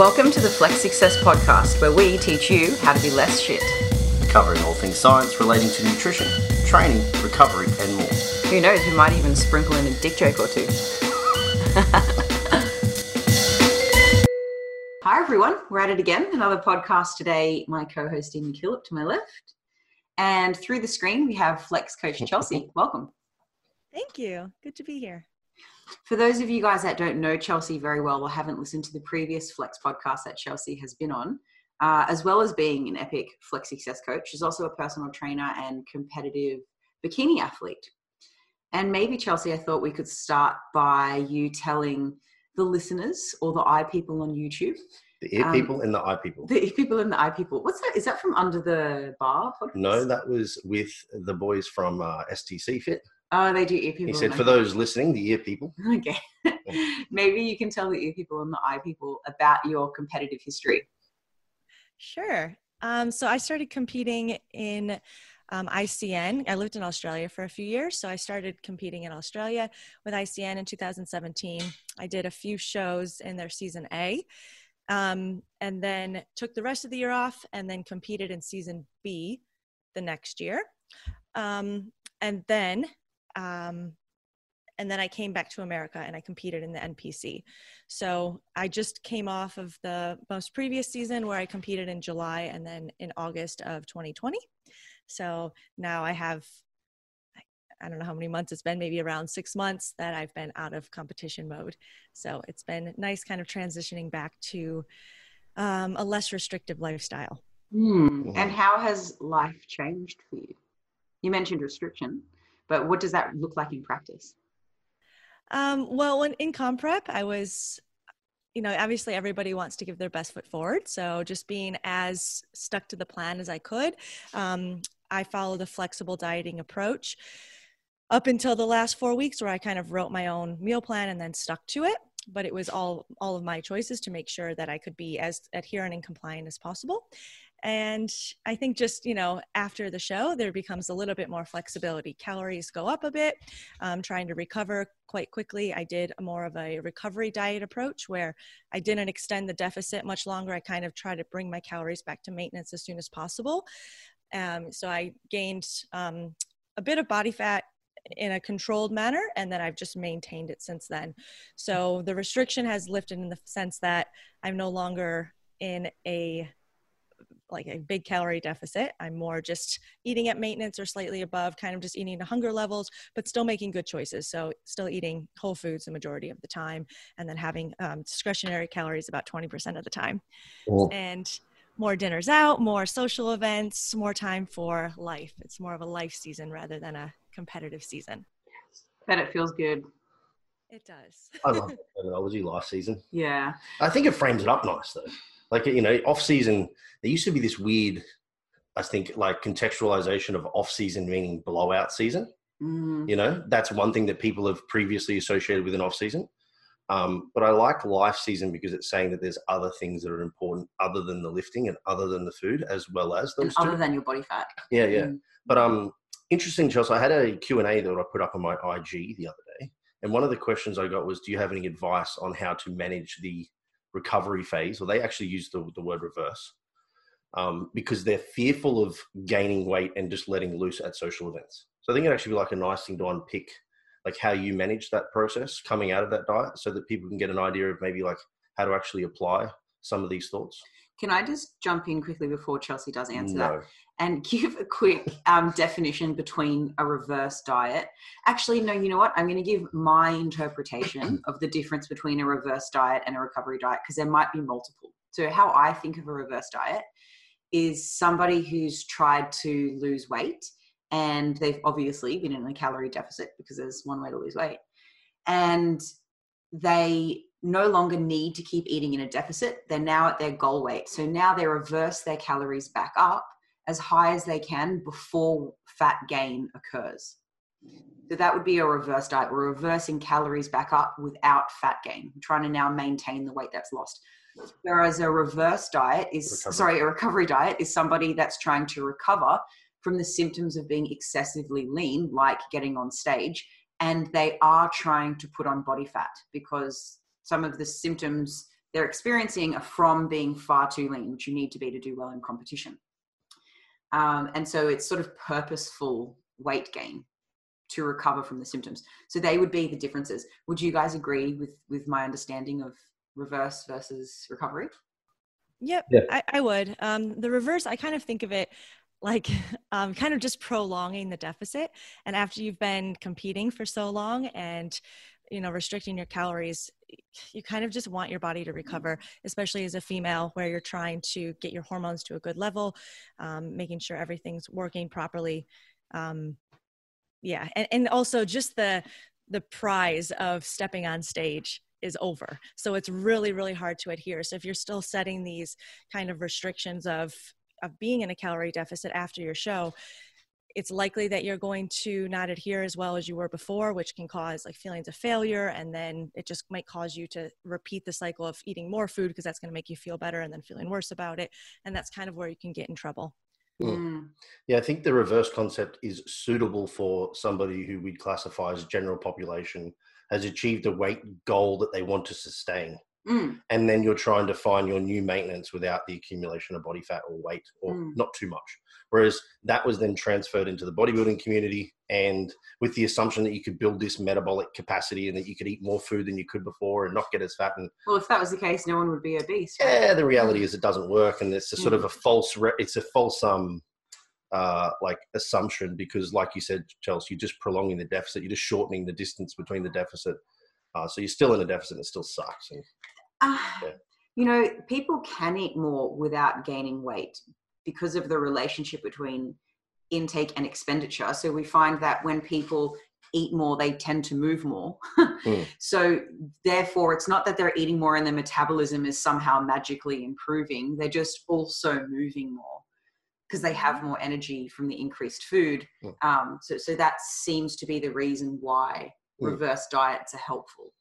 Welcome to the Flex Success Podcast, where we teach you how to be less shit. covering all things science relating to nutrition, training, recovery, and more. Who knows, we might even sprinkle in a dick joke or two. Hi, everyone. We're at it again. Another podcast today. My co host, Amy Killip, to my left. And through the screen, we have Flex Coach Chelsea. Welcome. Thank you. Good to be here. For those of you guys that don't know Chelsea very well or haven't listened to the previous Flex podcast that Chelsea has been on, uh, as well as being an epic Flex Success coach, she's also a personal trainer and competitive bikini athlete. And maybe, Chelsea, I thought we could start by you telling the listeners or the eye people on YouTube, The ear Um, people and the eye people. the ear people and the eye people. What's that? Is that from Under the Bar podcast? No, that was with the boys from uh, STC Fit. Oh, they do ear people. He said, for eye those listening, the ear people. Okay. Maybe you can tell the ear people and the eye people about your competitive history. Sure. Um, so I started competing in um, ICN. I lived in Australia for a few years, so I started competing in Australia with ICN in 2017. I did a few shows in their season A, um, and then took the rest of the year off, and then competed in season B the next year, um, and then. Um, and then I came back to America and I competed in the NPC. So I just came off of the most previous season where I competed in July and then in August of 2020. So now I have, I don't know how many months it's been, maybe around six months that I've been out of competition mode. So it's been nice kind of transitioning back to um, a less restrictive lifestyle. Hmm. And how has life changed for you? You mentioned restriction, but what does that look like in practice? Um, well, when in comp prep, I was, you know, obviously everybody wants to give their best foot forward. So just being as stuck to the plan as I could, um, I followed a flexible dieting approach up until the last four weeks where I kind of wrote my own meal plan and then stuck to it. But it was all all of my choices to make sure that I could be as adherent and compliant as possible. And I think just, you know, after the show, there becomes a little bit more flexibility. Calories go up a bit, um, trying to recover quite quickly. I did a more of a recovery diet approach where I didn't extend the deficit much longer. I kind of tried to bring my calories back to maintenance as soon as possible. Um, so I gained um, a bit of body fat in a controlled manner and then I've just maintained it since then. So the restriction has lifted in the sense that I'm no longer in a like a big calorie deficit. I'm more just eating at maintenance or slightly above, kind of just eating to hunger levels, but still making good choices. So still eating whole foods the majority of the time, and then having um, discretionary calories about 20% of the time. And more dinners out, more social events, more time for life. It's more of a life season rather than a competitive season. Bet it feels good. It does. I love the terminology last season. Yeah. I think it frames it up nice, though. Like, you know, off season, there used to be this weird, I think, like contextualization of off season meaning blowout season. Mm. You know, that's one thing that people have previously associated with an off season. Um, but I like life season because it's saying that there's other things that are important other than the lifting and other than the food, as well as And those two. other than your body fat. yeah, yeah. Mm. But um, interesting, Chelsea. I had a Q and A that I put up on my IG the other day, and one of the questions I got was, "Do you have any advice on how to manage the recovery phase?" or they actually use the, the word reverse um, because they're fearful of gaining weight and just letting loose at social events. So I think it'd actually be like a nice thing to unpick, like how you manage that process coming out of that diet, so that people can get an idea of maybe like how to actually apply some of these thoughts. Can I just jump in quickly before Chelsea does answer that? and give a quick um, definition between a reverse diet. Actually, no, you know what? I'm going to give my interpretation of the difference between a reverse diet and a recovery diet because there might be multiple. So, how I think of a reverse diet is somebody who's tried to lose weight and they've obviously been in a calorie deficit because there's one way to lose weight. And they no longer need to keep eating in a deficit. They're now at their goal weight. So now they reverse their calories back up as high as they can before fat gain occurs. So that would be a reverse diet. We're reversing calories back up without fat gain, We're trying to now maintain the weight that's lost. Whereas a reverse diet is, Recovery. sorry, a recovery diet is somebody that's trying to recover from the symptoms of being excessively lean, like getting on stage, and they are trying to put on body fat because some of the symptoms they're experiencing are from being far too lean, which you need to be to do well in competition. Um, and so it's sort of purposeful weight gain to recover from the symptoms. So they would be the differences. Would you guys agree with with my understanding of reverse versus recovery? Yep, yeah. I, I would. Um, the reverse, I kind of think of it like um, kind of just prolonging the deficit. And after you've been competing for so long and you know restricting your calories you kind of just want your body to recover especially as a female where you're trying to get your hormones to a good level um, making sure everything's working properly um, yeah and, and also just the the prize of stepping on stage is over. So it's really, really hard to adhere. So if you're still setting these kind of restrictions of of being in a calorie deficit after your show, it's likely that you're going to not adhere as well as you were before, which can cause like feelings of failure. And then it just might cause you to repeat the cycle of eating more food because that's going to make you feel better and then feeling worse about it. And that's kind of where you can get in trouble. Mm. Yeah, I think the reverse concept is suitable for somebody who we'd classify as general population has achieved a weight goal that they want to sustain. Mm. And then you're trying to find your new maintenance without the accumulation of body fat or weight or mm. not too much. Whereas that was then transferred into the bodybuilding community and with the assumption that you could build this metabolic capacity and that you could eat more food than you could before and not get as fat. And well, if that was the case, no one would be obese. Right? Yeah, the reality is it doesn't work, and it's a sort mm. of a false. Re- it's a false um uh, like assumption because, like you said, Chelsea, you're just prolonging the deficit. You're just shortening the distance between the deficit. Uh, so you're still in a deficit. And it still sucks. And, uh, yeah. You know, people can eat more without gaining weight because of the relationship between intake and expenditure. So we find that when people eat more, they tend to move more. mm. So therefore, it's not that they're eating more and their metabolism is somehow magically improving. They're just also moving more because they have more energy from the increased food. Mm. Um, so, so that seems to be the reason why. Reverse diets are helpful.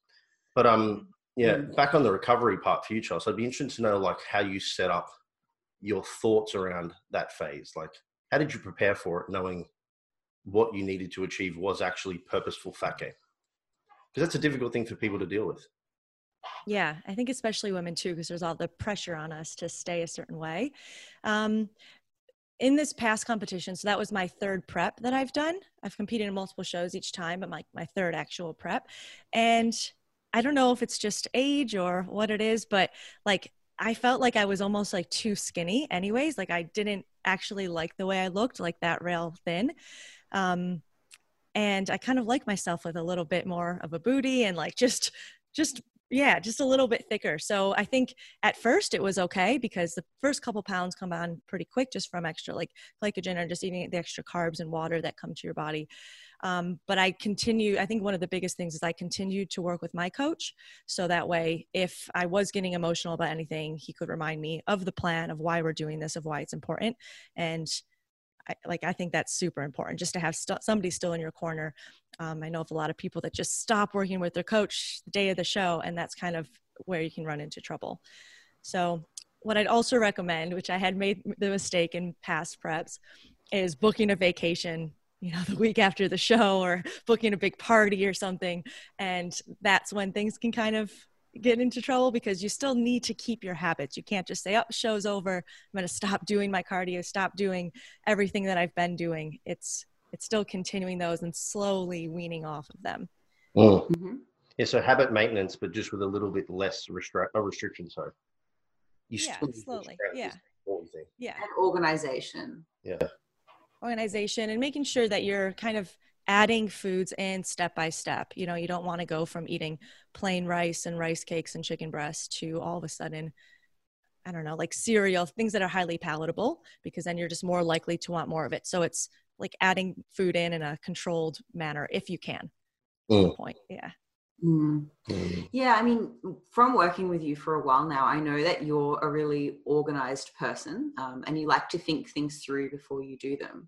But um, yeah, mm. back on the recovery part for you, Chels, I'd be interested to know like how you set up your thoughts around that phase. Like, how did you prepare for it, knowing what you needed to achieve was actually purposeful fat gain? Because that's a difficult thing for people to deal with. Yeah, I think especially women too, because there's all the pressure on us to stay a certain way. Um, in this past competition, so that was my third prep that I've done. I've competed in multiple shows each time, but my, my third actual prep. And I don't know if it's just age or what it is, but like I felt like I was almost like too skinny, anyways. Like I didn't actually like the way I looked, like that rail thin. Um, and I kind of like myself with a little bit more of a booty and like just just yeah, just a little bit thicker. So I think at first it was okay because the first couple pounds come on pretty quick just from extra like glycogen or just eating the extra carbs and water that come to your body. Um, but I continue, I think one of the biggest things is I continued to work with my coach. So that way, if I was getting emotional about anything, he could remind me of the plan, of why we're doing this, of why it's important. And Like I think that's super important just to have st- somebody still in your corner. Um, I know of a lot of people that just stop working with their coach the day of the show, and that's kind of where you can run into trouble. So, what I'd also recommend, which I had made the mistake in past preps, is booking a vacation you know the week after the show or booking a big party or something and that's when things can kind of get into trouble because you still need to keep your habits. You can't just say, "Oh, show's over. I'm going to stop doing my cardio, stop doing everything that I've been doing." It's it's still continuing those and slowly weaning off of them. Mm. Mm-hmm. Yeah, so habit maintenance, but just with a little bit less restri- uh, restriction. So you yeah, slowly, yeah, yeah, and organization. Yeah, organization and making sure that you're kind of adding foods in step by step. You know, you don't want to go from eating plain rice and rice cakes and chicken breast to all of a sudden, I don't know, like cereal, things that are highly palatable, because then you're just more likely to want more of it. So it's like adding food in in a controlled manner if you can. Mm. Point. Yeah. Mm. Mm. Yeah, I mean, from working with you for a while now, I know that you're a really organized person um, and you like to think things through before you do them.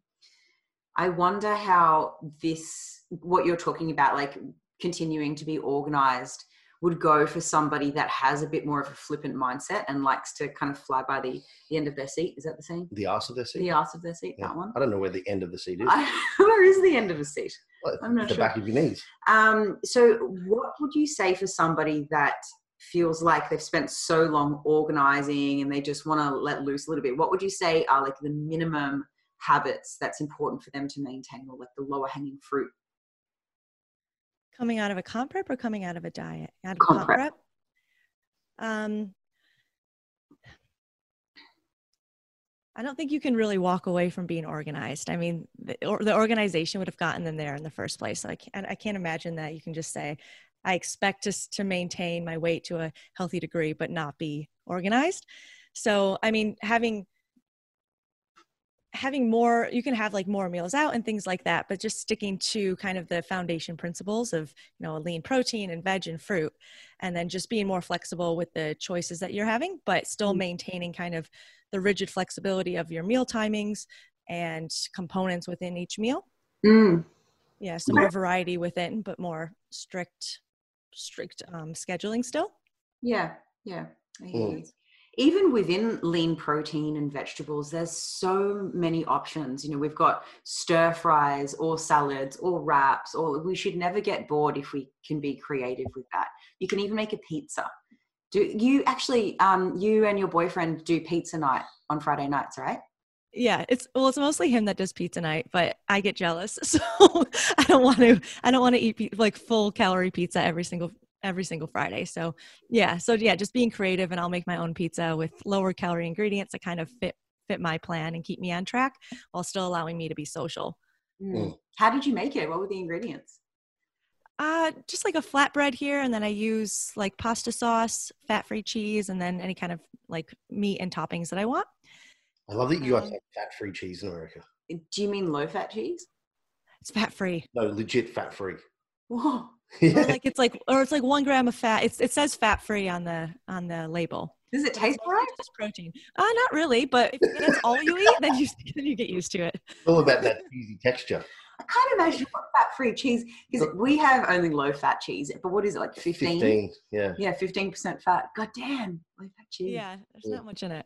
I wonder how this, what you're talking about, like continuing to be organized, would go for somebody that has a bit more of a flippant mindset and likes to kind of fly by the, the end of their seat. Is that the same? The arse of their seat? The arse of their seat, yeah. that one. I don't know where the end of the seat is. where is the end of a seat? Well, I'm not the sure. back of your knees. Um, so, what would you say for somebody that feels like they've spent so long organizing and they just want to let loose a little bit, what would you say are like the minimum habits that's important for them to maintain or like the lower hanging fruit? Coming out of a comp prep or coming out of a diet? Out of comp, comp prep. prep? Um, I don't think you can really walk away from being organized. I mean, the, or the organization would have gotten them there in the first place. So I can't, I can't imagine that you can just say, I expect us to maintain my weight to a healthy degree, but not be organized. So, I mean, having having more you can have like more meals out and things like that but just sticking to kind of the foundation principles of you know a lean protein and veg and fruit and then just being more flexible with the choices that you're having but still Mm. maintaining kind of the rigid flexibility of your meal timings and components within each meal Mm. yeah some more variety within but more strict strict um, scheduling still Yeah, yeah. I hear Mm. Even within lean protein and vegetables, there's so many options. You know, we've got stir fries or salads or wraps, or we should never get bored if we can be creative with that. You can even make a pizza. Do you actually, um, you and your boyfriend do pizza night on Friday nights, right? yeah it's well it's mostly him that does pizza night but i get jealous so i don't want to i don't want to eat like full calorie pizza every single every single friday so yeah so yeah just being creative and i'll make my own pizza with lower calorie ingredients that kind of fit fit my plan and keep me on track while still allowing me to be social Mm. How did you make it? What were the ingredients? uh just like a flatbread here and then i use like pasta sauce fat-free cheese and then any kind of like meat and toppings that i want I love that you guys Um, have fat-free cheese in America. Do you mean low fat cheese? it's fat-free No, legit fat-free. Whoa. or Yeah. like it's like or it's like one gram of fat it's, it says fat-free on the on the label Does it taste all right? It's just protein. Uh, not really, but if that's all you eat, then you then you get used to it. It's all about that cheesy texture. I can't imagine what fat free cheese because we have only low fat cheese. But what is it like 15? 15, yeah. Yeah, 15% fat. God damn, low fat cheese. Yeah, there's Yeah. not much in it.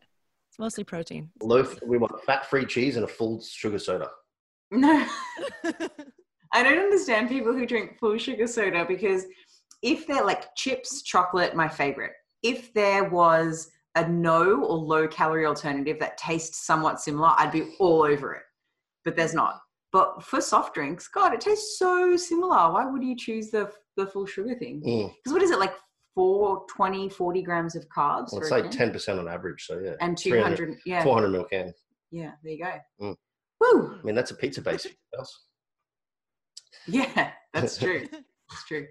It's mostly protein. Low, we want fat-free cheese and a full sugar soda. No, I don't understand people who drink full sugar soda because if they're like chips, chocolate, my favorite. If there was a no or low calorie alternative that tastes somewhat similar, I'd be all over it. But there's not. But for soft drinks, God, it tastes so similar. Why would you choose the the full sugar thing? Mm. Because what is it like 4, 20, 40 grams of carbs? Well, it's like can? 10% on average, so yeah. and 200, yeah, 400 mil can. yeah, there you go. Mm. Woo! I mean, that's a pizza base. Yeah, that's true. That's true.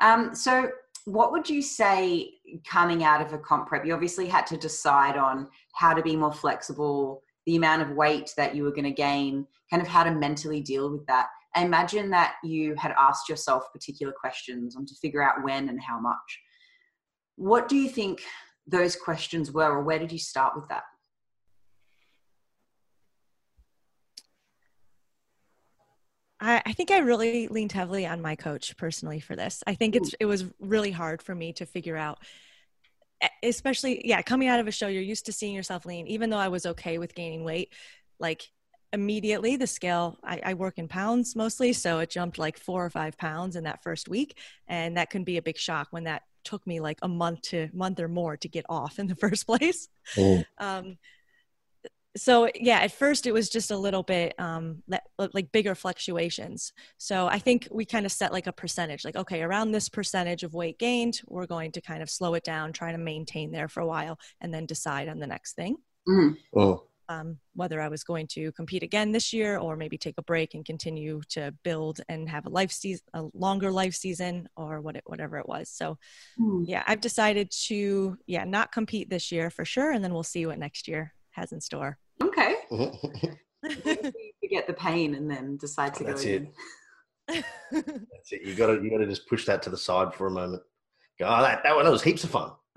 Um, so, what would you say coming out of a comp prep? You obviously had to decide on how to be more flexible, the amount of weight that you were going to gain, kind of how to mentally deal with that. I imagine that you had asked yourself particular questions on to figure out when and how much. What do you think those questions were, or where did you start with that? I, I think I really leaned heavily on my coach personally for this. I think it's it was really hard for me to figure out especially yeah coming out of a show you're used to seeing yourself lean even though i was okay with gaining weight like immediately the scale I, I work in pounds mostly so it jumped like four or five pounds in that first week and that can be a big shock when that took me like a month to month or more to get off in the first place Mm. um, so yeah at first it was just a little bit um, like bigger fluctuations so i think we kind of set like a percentage like okay around this percentage of weight gained we're going to kind of slow it down try to maintain there for a while and then decide on the next thing Mm. Mm. um, whether i was going to compete again this year or maybe take a break and continue to build and have a life season a longer life season or what it, whatever it was so Mm. yeah i've decided to yeah not compete this year for sure and then we'll see what next year has in store Okay. You forget the pain and then decide to That's go it. That's it. You got to you got to just push that to the side for a moment. Go, oh, that that one that was heaps of fun.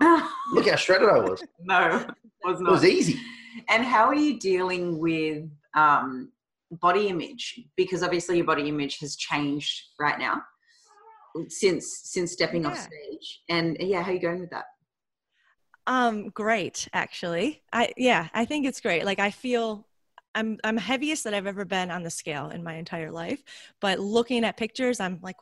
Look how shredded I was. no, was It was easy. And how are you dealing with um, body image? Because obviously your body image has changed right now since since stepping off stage. And yeah, how are you going with that? Um, great, actually. I yeah, I think it's great. Like I feel I'm I'm heaviest that I've ever been on the scale in my entire life. But looking at pictures, I'm like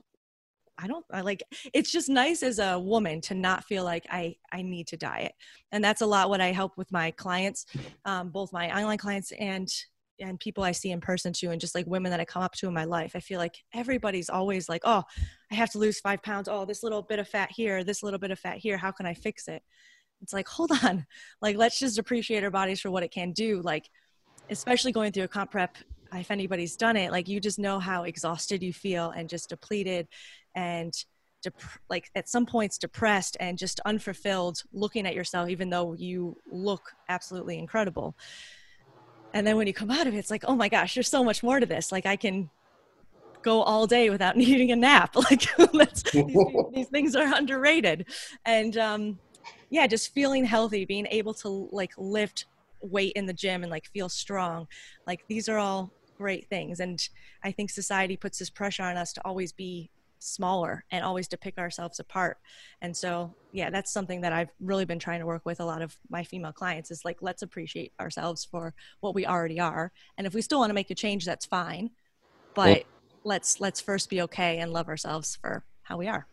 I don't I like it's just nice as a woman to not feel like I I need to diet. And that's a lot what I help with my clients, um, both my online clients and and people I see in person too, and just like women that I come up to in my life. I feel like everybody's always like, oh, I have to lose five pounds. Oh, this little bit of fat here, this little bit of fat here. How can I fix it? It's like, hold on. Like, let's just appreciate our bodies for what it can do. Like, especially going through a comp prep, if anybody's done it, like, you just know how exhausted you feel and just depleted and dep- like at some points depressed and just unfulfilled looking at yourself, even though you look absolutely incredible. And then when you come out of it, it's like, oh my gosh, there's so much more to this. Like, I can go all day without needing a nap. Like these, these, things are underrated. And um, yeah, just feeling healthy, being able to like lift weight in the gym and like feel strong. Like these are all great things. And I think society puts this pressure on us to always be smaller and always to pick ourselves apart. And so, yeah, that's something that I've really been trying to work with a lot of my female clients is like, let's appreciate ourselves for what we already are. And if we still want to make a change, that's fine. But let's let's first be okay and love ourselves for how we are.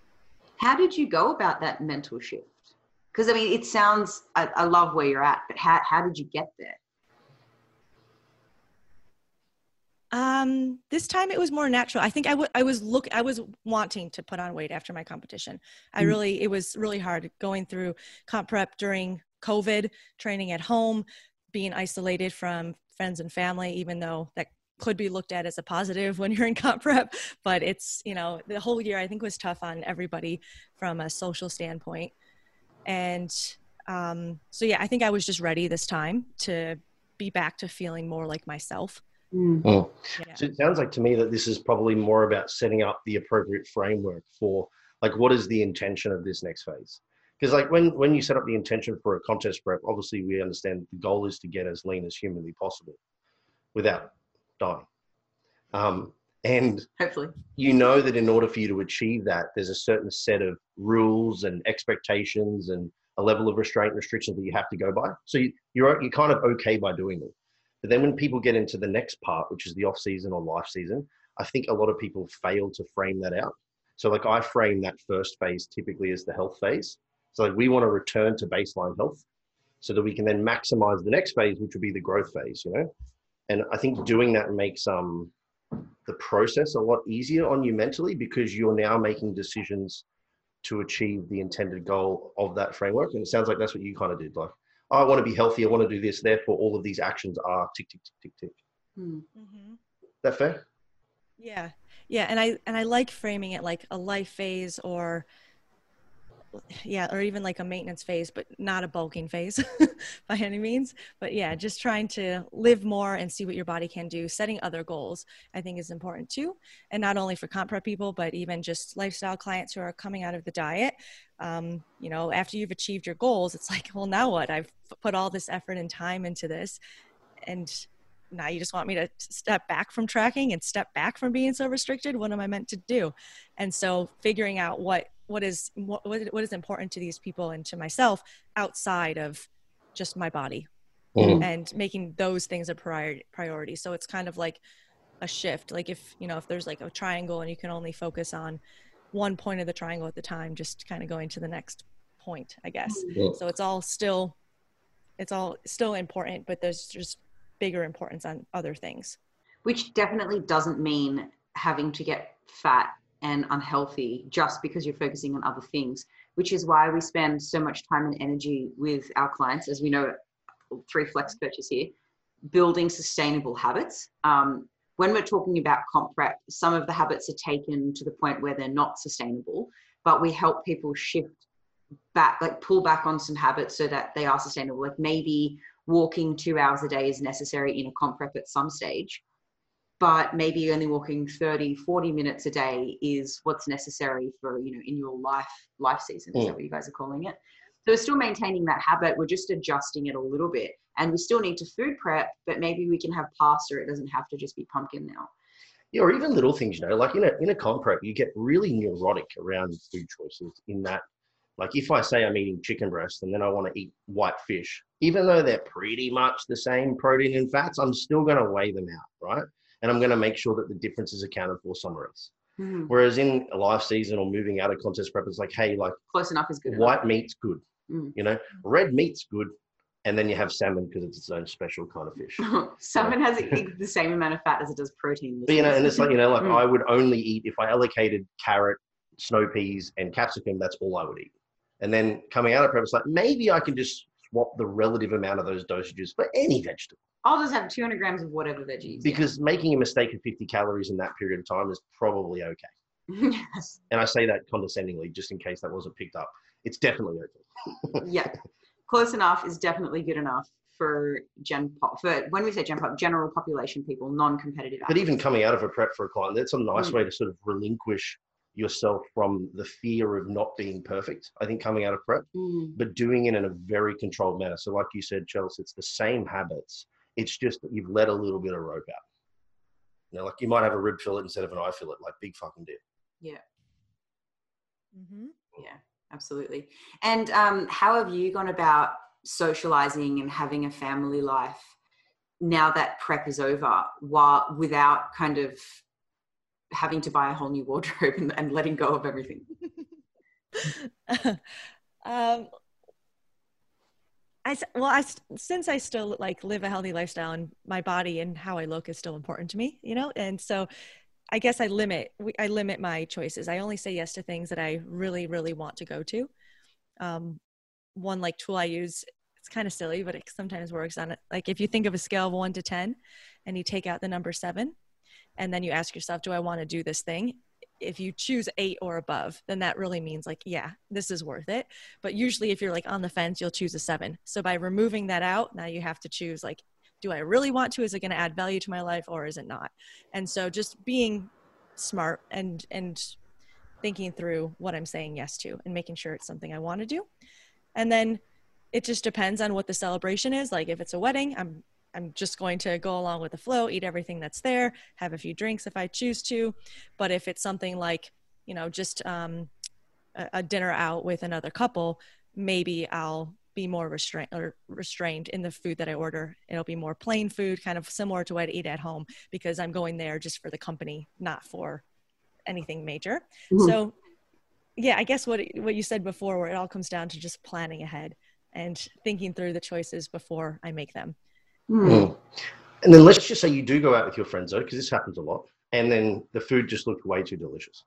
How did you go about that mental shift? Because I mean, it sounds I, I love where you're at, but how how did you get there? Um, this time it was more natural. I think I, w- I was look I was wanting to put on weight after my competition. I mm. really it was really hard going through comp prep during COVID, training at home, being isolated from friends and family, even though that could be looked at as a positive when you're in comp prep but it's you know the whole year i think was tough on everybody from a social standpoint and um, so yeah i think i was just ready this time to be back to feeling more like myself mm. oh. yeah. so it sounds like to me that this is probably more about setting up the appropriate framework for like what is the intention of this next phase because like when when you set up the intention for a contest prep obviously we understand the goal is to get as lean as humanly possible without dying. Um, and hopefully, you know that in order for you to achieve that, there's a certain set of rules and expectations and a level of restraint and restrictions that you have to go by. So you, you're you're kind of okay by doing them. But then when people get into the next part, which is the off season or life season, I think a lot of people fail to frame that out. So like I frame that first phase typically as the health phase. So like we want to return to baseline health so that we can then maximize the next phase, which would be the growth phase, you know? and I think doing that makes um the process a lot easier on you mentally because you're now making decisions to achieve the intended goal of that framework. And it sounds like that's what you kind of did. Like, oh, I want to be healthy. I want to do this. Therefore, all of these actions are tick, tick, tick, tick, tick. Hmm. Mm-hmm. That fair? Yeah, yeah. And I and I like framing it like a life phase or yeah or even like a maintenance phase but not a bulking phase by any means. But yeah just trying to live more and see what your body can do. Setting other goals i think is important too. And not only for comp prep people but even just lifestyle clients who are coming out of the diet. Um, you know after you've achieved your goals it's like well now what? I've put all this effort and time into this and now you just want me to step back from tracking and step back from being so restricted? What am i meant to do? And so figuring out what what is what, what is important to these people and to myself outside of just my body mm-hmm. and making those things a priority priority so it's kind of like a shift like if you know if there's like a triangle and you can only focus on one point of the triangle at the time just kind of going to the next point i guess mm-hmm. so it's all still it's all still important but there's just bigger importance on other things which definitely doesn't mean having to get fat and unhealthy just because you're focusing on other things, which is why we spend so much time and energy with our clients, as we know, three flex coaches here, building sustainable habits. Um, when we're talking about comp prep, some of the habits are taken to the point where they're not sustainable, but we help people shift back, like pull back on some habits so that they are sustainable. Like maybe walking two hours a day is necessary in a comp prep at some stage but maybe only walking 30 40 minutes a day is what's necessary for you know in your life life season is mm. that what you guys are calling it so we're still maintaining that habit we're just adjusting it a little bit and we still need to food prep but maybe we can have pasta it doesn't have to just be pumpkin now yeah, or even little things, you know, like in a in a comp prep, you get really neurotic around food choices. In that, like if I say I'm eating chicken breast and then I want to eat white fish, even though they're pretty much the same protein and fats, I'm still going to weigh them out, right? And I'm going to make sure that the difference is accounted for somewhere else. Mhm. Whereas in a live season or moving out of contest prep, it's like, hey, like Close enough is good. enough. white meat's good, Mm. you know, red meat's good, and then you have salmon because it's its own special kind of fish. Salmon has the same amount of fat as it does protein. But you know, and it's like you know, like Mm. I would only eat if I allocated carrot, snow peas, and capsicum. That's all I would eat. And then coming out of prep, it's like maybe I can just swap the relative amount of those dosages for any vegetable. I'll just have 200 grams of whatever veggies. Because making a mistake of 50 calories in that period of time is probably okay. yes. And I say that condescendingly, just in case that wasn't picked up. It's definitely okay. Yeah. Close enough is definitely good enough for gen pop. For when we say gen pop, general population people, non-competitive. But even coming out of a prep for a client, that's a nice Mm. way to sort of relinquish yourself from the fear of not being perfect. I think coming out of prep. Mm. but doing it in a very controlled manner. So, like you said, Chelsea, it's the same habits. It's just that you've let a little bit of rope out. You know, like you might have a rib fillet instead of an eye fillet, like big fucking deal. Mhm. Yeah, absolutely. And um, how have you gone about socializing and having a family life now that prep is over, while without kind of having to buy a whole new wardrobe and, and letting go of everything? um, I well, I since I still like live a healthy lifestyle and my body and how I look is still important to me, you know, and so I guess I limit I limit my choices. I only say yes to things that I really really want to go to. Um, one like tool I use, it's kind of silly, but it sometimes works on it. Like if you think of a scale of one to ten, and you take out the number seven, and then you ask yourself, do I want to do this thing? If you choose eight or above, then that really means like, yeah, this is worth it. But usually, if you're like on the fence, you'll choose a seven. So by removing that out, now you have to choose like, do I really want to? Is it going to add value to my life or is it not? And so just being smart and and thinking through what I'm saying yes to and making sure it's something I want to do. And then it just depends on what the celebration is. Like if it's a wedding, I'm I'm just going to go along with the flow, eat everything that's there, have a few drinks if I choose to. But if it's something like, you know, just um, a, a dinner out with another couple, maybe I'll be more restrained or restrained in the food that I order. It'll be more plain food, kind of similar to what I eat at home, because I'm going there just for the company, not for anything major. Mhm. So, yeah, I guess what what you said before, where it all comes down to just planning ahead and thinking through the choices before I make them. Mm. And then let's just say you do go out with your friends though, because this happens a lot, and then the food just looked way too delicious,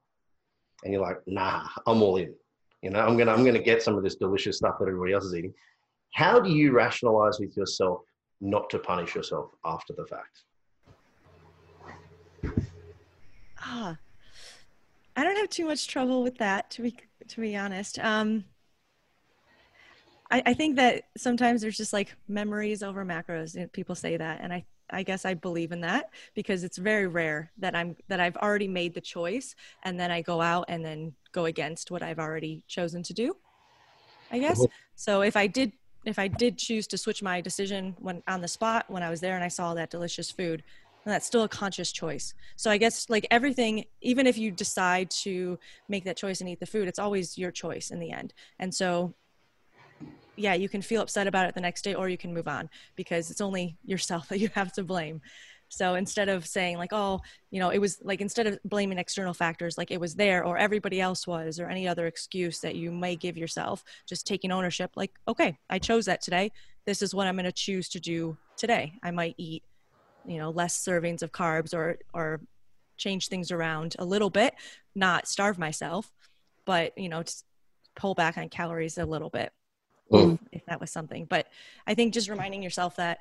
and you're like, nah, I'm all in. You know, I'm gonna I'm gonna get some of this delicious stuff that everybody else is eating. How do you rationalize with yourself not to punish yourself after the fact? Ah, I don't have too much trouble with that, to be to be honest. Um, I, I think that sometimes there's just like memories over macros. and People say that, and I I guess I believe in that because it's very rare that I'm that I've already made the choice and then I go out and then go against what I've already chosen to do. I guess so. If I did if I did choose to switch my decision when on the spot when I was there and I saw that delicious food, that's still a conscious choice. So I guess like everything, even if you decide to make that choice and eat the food, it's always your choice in the end. And so yeah, you can feel upset about it the next day or you can move on because it's only yourself that you have to blame. So instead of saying like, oh, you know, it was like instead of blaming external factors like it was there or everybody else was or any other excuse that you may give yourself, just taking ownership like, okay, I chose that today. This is what I'm going to choose to do today. I might eat, you know, less servings of carbs or or change things around a little bit, not starve myself, but you know, just pull back on calories a little bit Mm. if that was something. But I think just reminding yourself that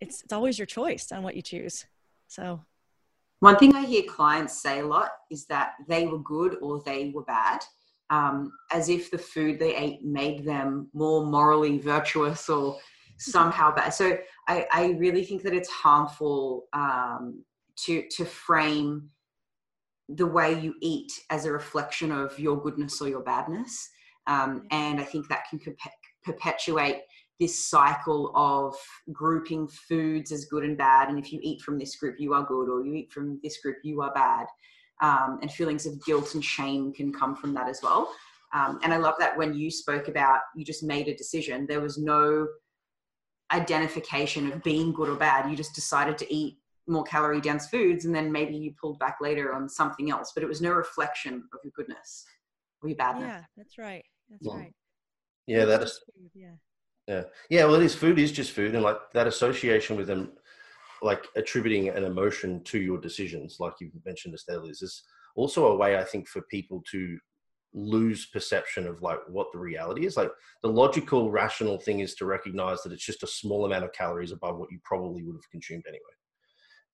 it's it's always your choice on what you choose. So One thing I hear clients say a lot is that they were good or they were bad, um, as if the food they ate made them more morally virtuous or somehow bad. So I, I really think that it's harmful um, to to frame the way you eat as a reflection of your goodness or your badness. Um, and I think that can perpe- perpetuate this cycle of grouping foods as good and bad. And if you eat from this group, you are good, or you eat from this group, you are bad. Um, and feelings of guilt and shame can come from that as well. Um, and I love that when you spoke about you just made a decision, there was no identification of being good or bad. You just decided to eat more calorie dense foods and then maybe you pulled back later on something else but it was no reflection of your goodness or your badness Yeah, that's right. That's Yeah. right. Yeah, that is. food, Yeah. Yeah, yeah. Well, it is. Food is just food, and like that association with them, like attributing an emotion to your decisions, like you mentioned, Estelle, is is also a way I think for people to lose perception of like what the reality is. Like the logical, rational thing is to recognize that it's just a small amount of calories above what you probably would have consumed anyway.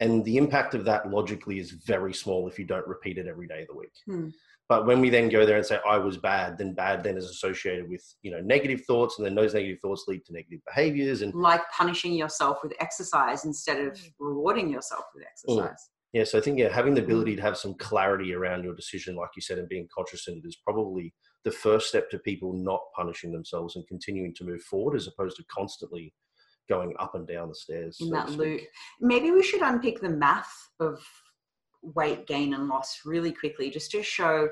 And the impact of that logically is very small if you don't repeat it every day of the week. Hmm. But when we then go there and say I was bad, then bad then is associated with you know negative thoughts, and then those negative thoughts lead to negative behaviors. And like punishing yourself with exercise instead of Mm. rewarding yourself with exercise yeah, so I think yeah, having the ability to have some clarity around your decision, like you said, and being conscious in it is probably the first step to people not punishing themselves and continuing to move forward, as opposed to constantly going up and down the stairs. in so that loop maybe we should unpick the math of weight gain and loss really quickly just to show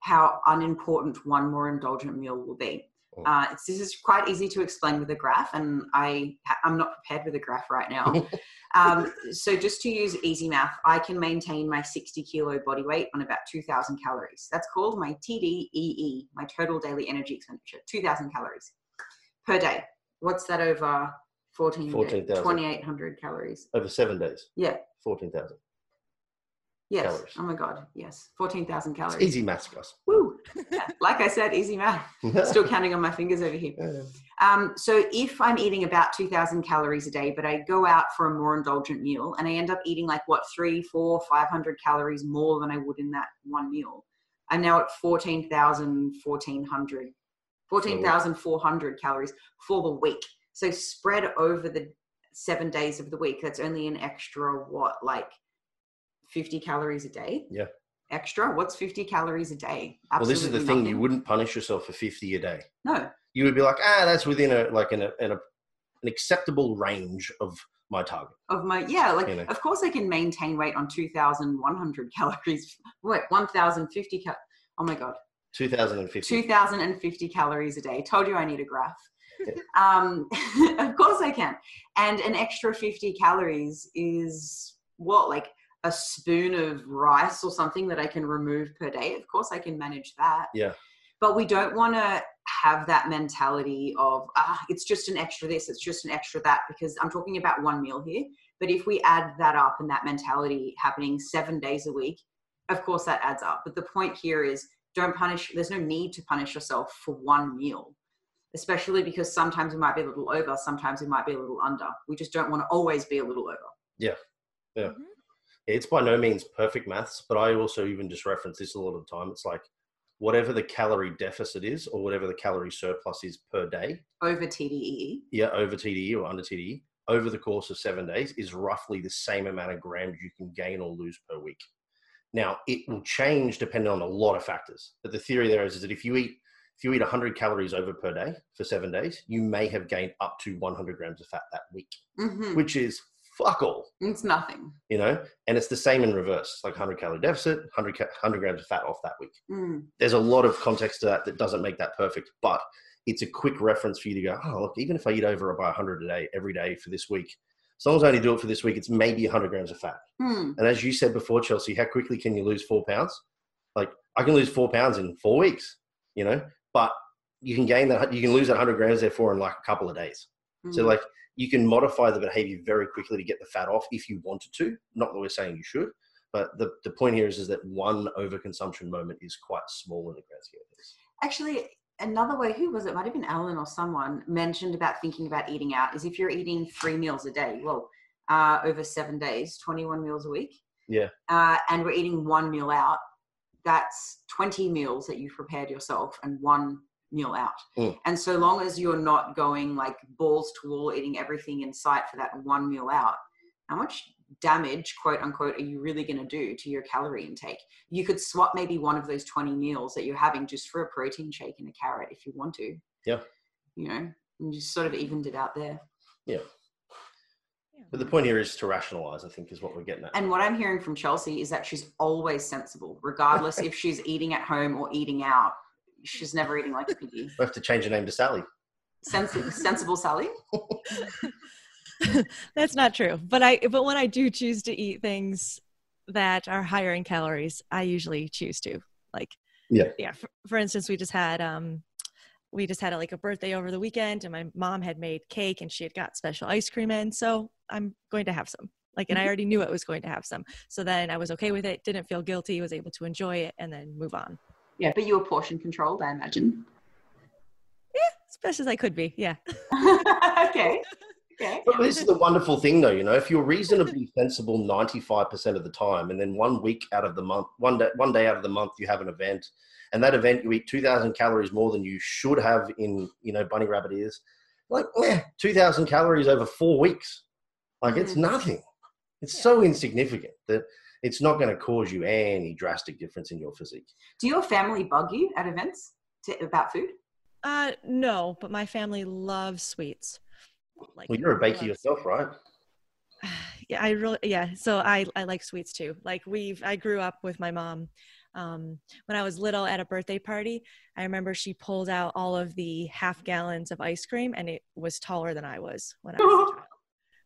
how unimportant one more indulgent meal will be Mm. uh, it's, this is quite easy to explain with a graph and I, i'm not prepared with a graph right now um, so just to use easy math i can maintain my 60 kilo body weight on about 2000 calories that's called my tdee my total daily energy expenditure 2000 calories per day what's that over 14 days? 14,000. 2800 calories Over seven days, yeah fourteen thousand. Yes Calories. oh my god yes 14000 It's calories easy maths, guys. Woo. Yeah. like i said easy math still counting on my fingers over here Yeah. Um, so if I'm eating about 2,000 calories a day, but I go out for a more indulgent meal and I end up eating like what three, four, 500 calories more than I would in that one meal, I'm now at 14,000, 1,400, 14,400 calories for the week. So spread over the seven days of the week, that's only an extra what, like 50 calories a day? Yeah. Extra? What's 50 calories a day? Well, this is the Absolutely thing. You wouldn't punish yourself for fifty a day. No. You would be like, ah, that's within a like an, an, an acceptable range of my target. of my yeah like You know. of course i can maintain weight on 2100 calories wait 1050 cal- oh my god Two thousand and fifty. 2050 calories a day told you i need a graph Yeah. um of course i can and an extra 50 calories is what like a spoon of rice or something that i can remove per day of course i can manage that Yeah. but we don't want to have that mentality of ah it's just an extra this it's just an extra that because i'm talking about one meal here but if we add that up and that mentality happening seven days a week of course that adds up but the point here is don't punish there's no need to punish yourself for one meal especially because sometimes we might be a little over sometimes we might be a little under we just don't want to always be a little over Yeah. Mhm. It's by no means perfect maths, but I also even just reference this a lot of the time. It's like whatever the calorie deficit is, or whatever the calorie surplus is per day, over tde yeah, over TDE or under TDE, over the course of seven days is roughly the same amount of grams you can gain or lose per week. Now, it will change depending on a lot of factors. But the theory there is, is that if you eat if you eat 100 calories over per day for seven days, you may have gained up to 100 grams of fat that week, hmm which is fuck all, it's nothing you know. And it's the same in reverse, like 100 calorie deficit, 100 100 grams of fat off that week. Mm. There's a lot of context to that that doesn't make that perfect, but it's a quick reference for you to go, oh, look, even if I eat over by 100 a day every day for this week, as long as I only do it for this week, it's maybe 100 grams of fat. Hmm. And as you said before, Chelsea, how quickly can you lose four pounds? Like I can lose four pounds in four weeks, you know, but you can gain that, you can lose that 100 grams therefore in like a couple of days. So Mm. like you can modify the behavior very quickly to get the fat off if you wanted to. Not that we're saying you should, but the, the point here is, is that one overconsumption moment is quite small in the grand scheme of things. Actually, another way, who was it? Might have been Alan or someone mentioned about thinking about eating out is if you're eating three meals a day, well, uh, over seven days, 21 meals a week. Yeah. Uh, and we're eating one meal out, that's 20 meals that you've prepared yourself and one meal out. Mm. And so long as you're not going like balls to wall, eating everything in sight for that one meal out, how much damage, quote unquote, are you really going to do to your calorie intake? You could swap maybe one of those 20 meals that you're having just for a protein shake and a carrot if you want to. Yeah. You know, and just sort of evened it out there. Yeah. But the point here is to rationalize, I think, is what we're getting at. And what I'm hearing from Chelsea is that she's always sensible, regardless if she's eating at home or eating out. She's never eating like a piggy. we have to change the name to Sally. Sensible, sensible Sally. That's not true. But I but when I do choose to eat things that are higher in calories, I usually choose to. Like Yeah. Yeah. For, for instance, we just had um we just had a, like a birthday over the weekend and my mom had made cake and she had got special ice cream in, so I'm going to have some. Like and I already knew it was going to have some. So then I was okay with it, didn't feel guilty, was able to enjoy it and then move on. Yeah, but you were portion controlled, I imagine. Yeah, as best as I could be. Yeah. okay. Okay. But this is the wonderful thing, though. You know, if you're reasonably sensible 95% of the time, and then one week out of the month, one day, one day out of the month, you have an event, and that event you eat 2,000 calories more than you should have in, you know, bunny rabbit ears. Like, eh, 2,000 calories over four weeks. Like, it's Mhm. nothing. It's Yeah. so insignificant that it's not going to cause you any drastic difference in your physique. Do your family bug you at events to, about food? Uh no, but my family loves sweets. Like Well, you're a baker loves- yourself, right? yeah i really yeah so i i like sweets too like we've i grew up with my mom um, when i was little at a birthday party i remember she pulled out all of the half gallons of ice cream and it was taller than i was when i was a child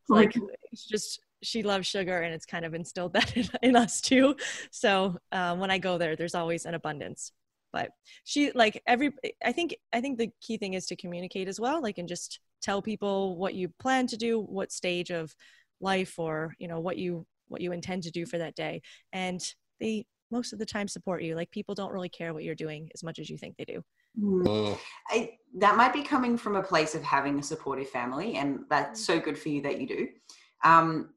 like it's just she loves sugar and it's kind of instilled that in, in us too so um, when i go there there's always an abundance but she like every i think i think the key thing is to communicate as well like and just tell people what you plan to do what stage of life or you know what you what you intend to do for that day and they most of the time support you like people don't really care what you're doing as much as you think they do Mm. Mm. I, that might be coming from a place of having a supportive family, and that's so good for you that you do. Um,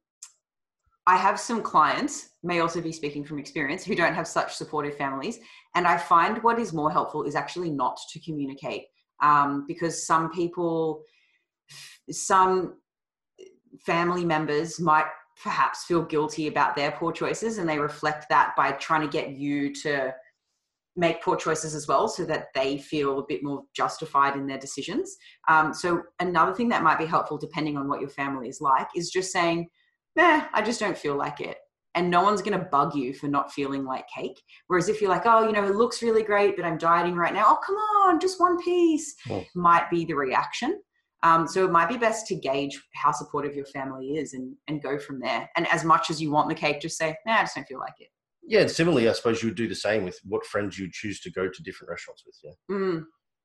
I have some clients, may also be speaking from experience, who don't have such supportive families. And I find what is more helpful is actually not to communicate um, because some people, some family members might perhaps feel guilty about their poor choices and they reflect that by trying to get you to make poor choices as well so that they feel a bit more justified in their decisions. Um, so, another thing that might be helpful, depending on what your family is like, is just saying, nah, I just don't feel like it. And no one's going to bug you for not feeling like cake. Whereas if you're like, oh, you know, it looks really great, but I'm dieting right now. Oh, come on, just one piece Oh. might be the reaction. Um, so it might be best to gauge how supportive your family is and, and go from there. And as much as you want the cake, just say, nah, I just don't feel like it. Yeah, and similarly, I suppose you would do the same with what friends you choose to go to different restaurants with. Yeah. Mm,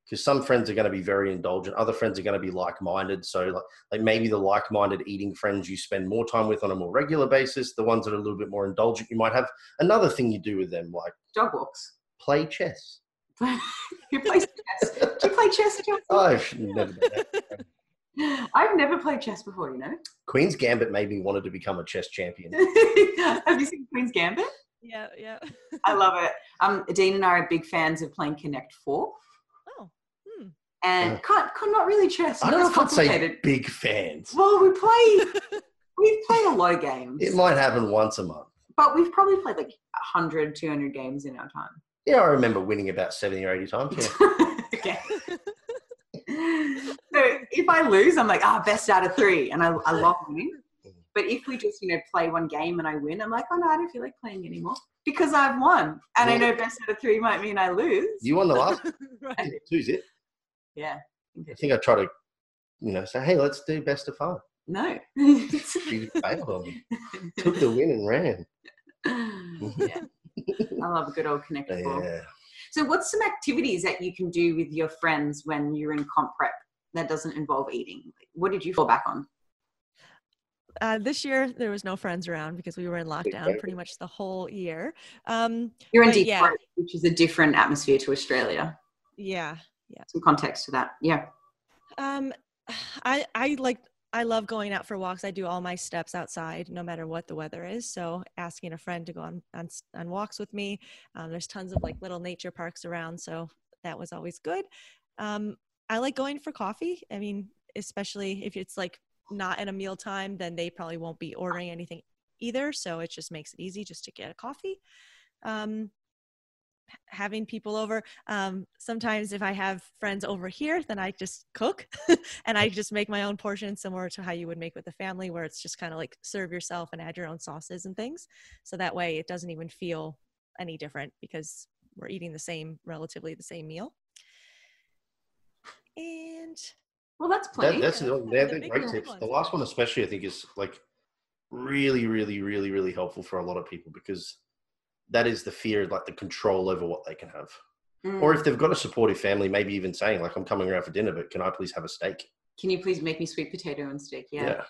because some friends are going to be very indulgent other friends are going to be like-minded so like, like maybe the like-minded eating friends you spend more time with on a more regular basis the ones that are a little bit more indulgent you might have another thing you do with them like dog walks. play chess Who plays chess? Do you play chess? Chelsea? i've never done that. I've never played chess before, you know. queen's gambit made me wanted to become a chess champion Have you seen Queen's Gambit? yeah yeah I love it. Um, Dean and I are big fans of playing Connect Four, oh. And Yeah. can't, can't not really chess. i don't know if i'd say big fans Well, we play. We've played a lot of games, it might happen once a month but we've probably played like 100, 200 games in our time. yeah i remember winning about 70 or 80 times yeah okay. so if I lose, I'm like, ah, best out of three, and I, I love winning. But if we just, you know, play one game and I win, I'm like, oh no, I don't feel like playing anymore because I've won, and I know best out of three might mean I lose. you won the last right. two's it yeah. i think i try to you know say hey let's do best of five No. you failed on me took the win and ran yeah. I love a good old connected ball. yeah So, what's some activities that you can do with your friends when you're in comp prep that doesn't involve eating? What did you fall back on? uh, this year there was no friends around because we were in lockdown pretty much the whole year um You're in But Detroit, yeah. which is a different atmosphere to Australia. yeah Some context to that. Yeah. Um, I I like I love going out for walks. I do all my steps outside, no matter what the weather is. So asking a friend to go on on, on walks with me. Um, there's tons of like little nature parks around, so that was always good. Um, I like going for coffee. I mean, especially if it's like not in a meal time, then they probably won't be ordering anything either. So it just makes it easy just to get a coffee. Um, having people over um, sometimes if i have friends over here then i just cook and i just make my own portion similar to how you would make with the family where it's just kind of like serve yourself and add your own sauces and things so that way it doesn't even feel any different because we're eating the same relatively the same meal and Well, that's plenty. That, that's Yeah. they're, The they're great ones. tips. The last one, especially, I think is like really, really, really, really helpful for a lot of people because that is the fear, of like the control over what they can have. Mm. Or if they've got a supportive family, maybe even saying like, "I'm coming around for dinner, but can I please have a steak?" Can you please make me sweet potato and steak? Yeah.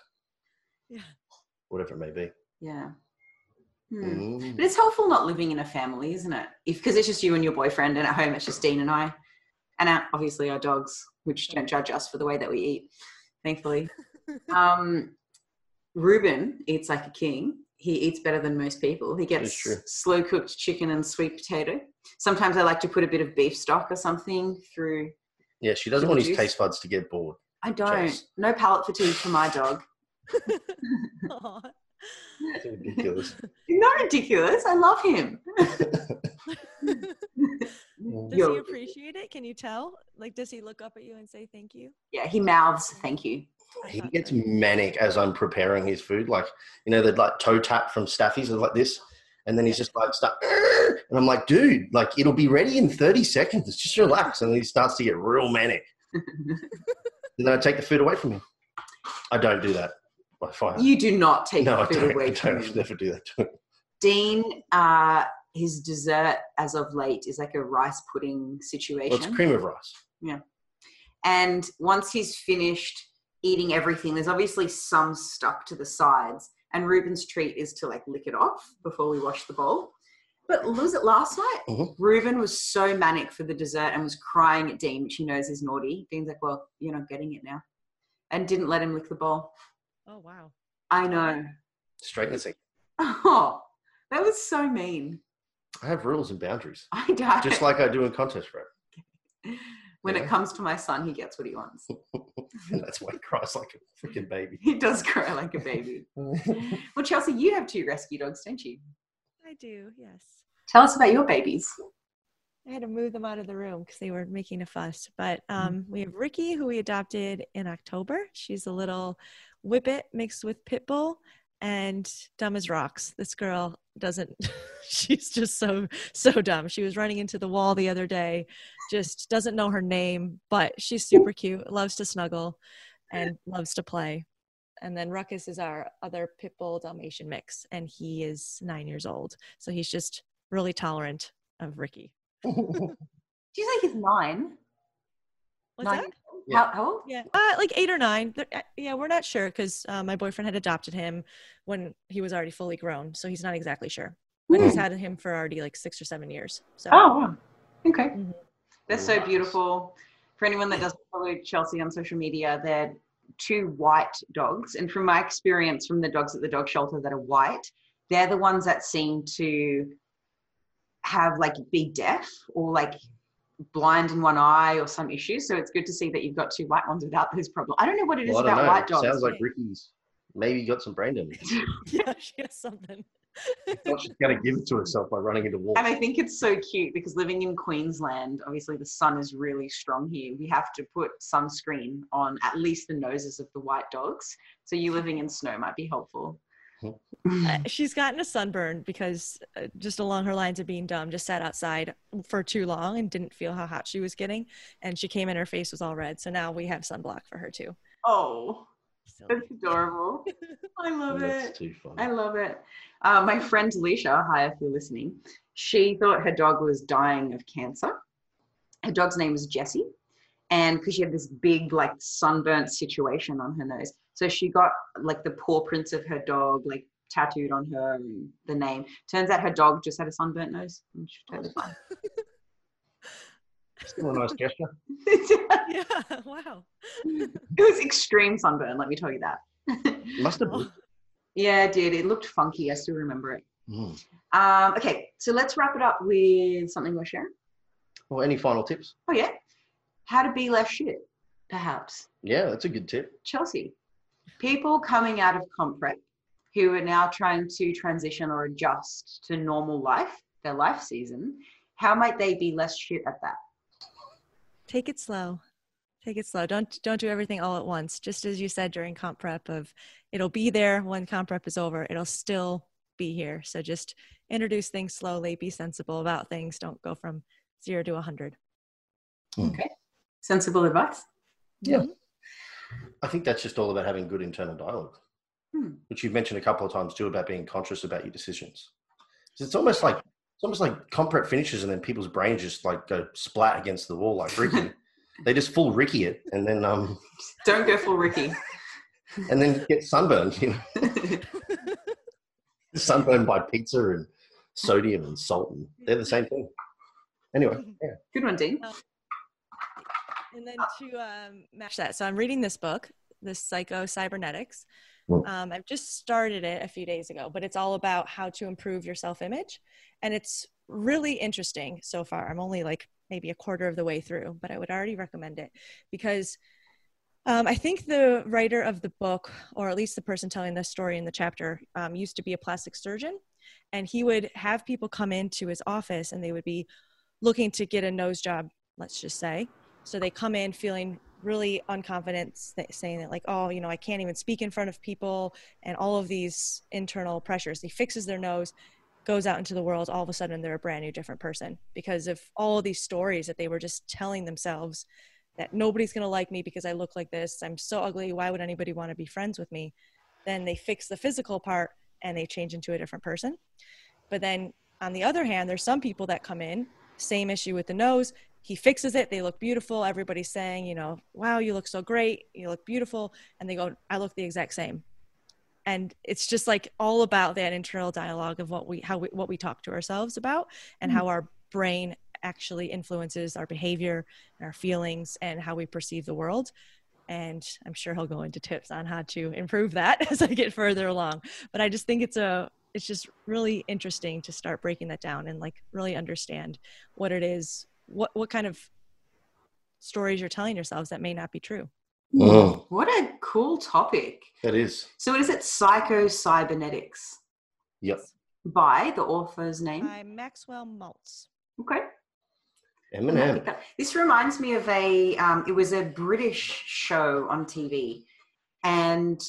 Yeah. whatever it may be. Yeah. Hmm. Mm. But it's helpful not living in a family, isn't it? If because it's just you and your boyfriend, and at home it's just Dean and I, and our, obviously our dogs, which don't judge us for the way that we eat, thankfully. um, Ruben eats like a king. He eats better than most people. He gets slow cooked chicken and sweet potato. Sometimes I like to put a bit of beef stock or something through. Yeah, she doesn't Sugar want his taste buds to get bored. I don't. Cheers. No palate fatigue for my dog. Aw. That's ridiculous. Not ridiculous. I love him. Does Yo. he appreciate it? Can you tell? Like, does he look up at you and say thank you? Yeah, he mouths thank you. He gets manic as I'm preparing his food. Like, you know, they'd like toe tap from Staffies or like this. And then he's just like, start, and I'm like, dude, like, it'll be ready in 30 seconds. Just relax. And then he starts to get real manic. And then I take the food away from him. I don't do that. I find. You do not take no, food away from him. never do that. Dean, uh, his dessert as of late is like a rice pudding situation. Well, it's cream of rice. Yeah. And once he's finished eating everything, there's obviously some stuck to the sides. And Ruben's treat is to like lick it off before we wash the bowl. But was it last night? Mhm. Ruben was so manic for the dessert and was crying at Dean, which he knows is naughty. Dean's like, "Well, you're not getting it now," and didn't let him lick the bowl. Oh wow. I know. Straight in. Oh, that was so mean. I have rules and boundaries, I don't. just like I do in contest prep. when Yeah. it comes to my son, he gets what he wants. And that's why he cries like a freaking baby. He does cry like a baby. Well, Chelsea, you have two rescue dogs, don't you? I do. Yes. Tell us about your babies. I had to move them out of the room because they were making a fuss. But Mm-hmm. um, we have Ricky, who we adopted in October. She's a little whippet mixed with pit bull and dumb as rocks. This girl doesn't, she's just so, so dumb. She was running into the wall the other day, just doesn't know her name, but she's super cute, loves to snuggle and loves to play. And then Ruckus is our other pit bull Dalmatian mix, and he is nine years old. So he's just really tolerant of Ricky. Do you say he's nine? What's nine that? Years old? Yeah. How, how old? Yeah, uh, like eight or nine. Uh, Yeah, we're not sure because uh, my boyfriend had adopted him when he was already fully grown, so he's not exactly sure. But he's Hmm. had him for already like six or seven years. So Oh, wow. Okay. Mhm. They're so beautiful. For anyone that doesn't follow Chelsea on social media, they're two white dogs. And from my experience from the dogs at the dog shelter that are white, they're the ones that seem to have like be deaf or like blind in one eye or some issue. So it's good to see that you've got two white ones without those problems. I don't know what it is Well, I about know. white It dogs. Sounds like Ricky's maybe got some brain damage. yeah, she has something. Not she's going to give it to herself by running into walls. And I think it's so cute because living in Queensland, obviously the sun is really strong here. We have to put sunscreen on at least the noses of the white dogs. So you living in snow might be helpful. Uh, she's gotten a sunburn because uh, just along her lines of being dumb, just sat outside for too long and didn't feel how hot she was getting, and she came in, her face was all red. So now we have sunblock for her too. Oh, Silly. that's adorable. I love That's it. too funny. I love it. Uh, my friend Alicia, hi if you're listening, she thought her dog was dying of cancer. Her dog's name was Jessie. And because she had this big, like, sunburnt situation on her nose. So she got, like, the paw prints of her dog, like, tattooed on her, and the name. Turns out her dog just had a sunburnt nose. And she's totally fine. Still a nice gesture. it yeah, wow. It was extreme sunburn, let me tell you that. Must have been. yeah, it did. It looked funky. I still remember it. Mm. Um, okay, so let's wrap it up with something we're sharing. Well, any final tips? Oh yeah, how to be less shit, perhaps. Yeah, that's a good tip. Chelsea, people coming out of comp prep who are now trying to transition or adjust to normal life, their life season. How might they be less shit at that? take it slow take it slow don't don't do everything all at once just as you said during comp prep of it'll be there when comp prep is over it'll still be here so just introduce things slowly be sensible about things don't go from zero to a 100 Okay. Sensible advice. Yeah. Mhm. I think that's just all about having good internal dialogue, Hmm. which you've mentioned a couple of times too about being conscious about your decisions. 'Cause It's almost like it's almost like comp prep finishes and then people's brains just like go splat against the wall like Ricky. they just full Ricky it and then um Don't go full Ricky. and then get sunburned. You know, sunburned by pizza and sodium and salt, and they're the same thing. Anyway, yeah. Good one, Dean. And then to um, match that, so I'm reading this book, this Psycho Cybernetics. Um, I've just started it a few days ago, but it's all about how to improve your self image. And it's really interesting so far. I'm only like maybe a quarter of the way through, but I would already recommend it because um, I think the writer of the book, or at least the person telling the story in the chapter, um, used to be a plastic surgeon. And he would have people come into his office and they would be looking to get a nose job, let's just say. So they come in feeling really unconfident, saying that, like, oh, you know, I can't even speak in front of people, and all of these internal pressures. He fixes their nose, goes out into the world, all of a sudden they're a brand new, different person because of all of these stories that they were just telling themselves that nobody's going to like me because I look like this. I'm so ugly. Why would anybody want to be friends with me? Then they fix the physical part and they change into a different person. But then on the other hand, there's some people that come in, same issue with the nose. He fixes it. They look beautiful. Everybody's saying, you know, wow, you look so great. You look beautiful. And they go, I look the exact same. And it's just like all about that internal dialogue of what we, how we, what we talk to ourselves about and mm. how our brain actually influences our behavior and our feelings and how we perceive the world. And I'm sure he'll go into tips on how to improve that as I get further along. But I just think it's a, it's just really interesting to start breaking that down and like really understand what it is, what what kind of stories you're telling yourselves that may not be true. Mm, What a cool topic. that is. So, what is it? Psycho Cybernetics Yep. by the author's name. By Maxwell Maltz. Okay. Eminem. This reminds me of a. Um, it was a British show on TV, and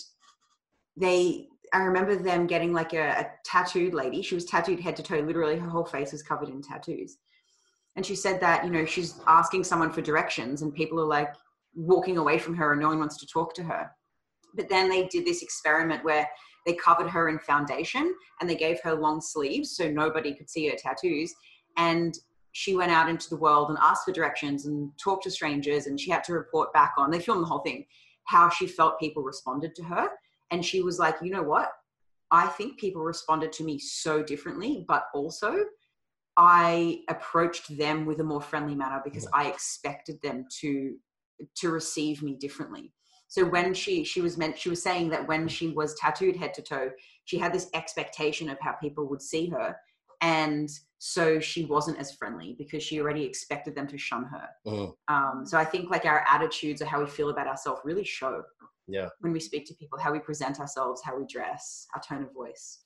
they. I remember them getting like a, a tattooed lady. She was tattooed head to toe. Literally, her whole face was covered in tattoos. And she said that you know she's asking someone for directions, and people are like walking away from her, and no one wants to talk to her. But then they did this experiment where they covered her in foundation and they gave her long sleeves so nobody could see her tattoos. And she went out into the world and asked for directions and talked to strangers and she had to report back on they filmed the whole thing how she felt people responded to her and she was like you know what i think people responded to me so differently but also i approached them with a more friendly manner because i expected them to to receive me differently. So when she she was meant she was saying that when she was tattooed head to toe she had this expectation of how people would see her and so she wasn't as friendly because she already expected them to shun her. Mm, um, so i think like our attitudes or how we feel about ourselves really show yeah. when we speak to people how we present ourselves how we dress our tone of voice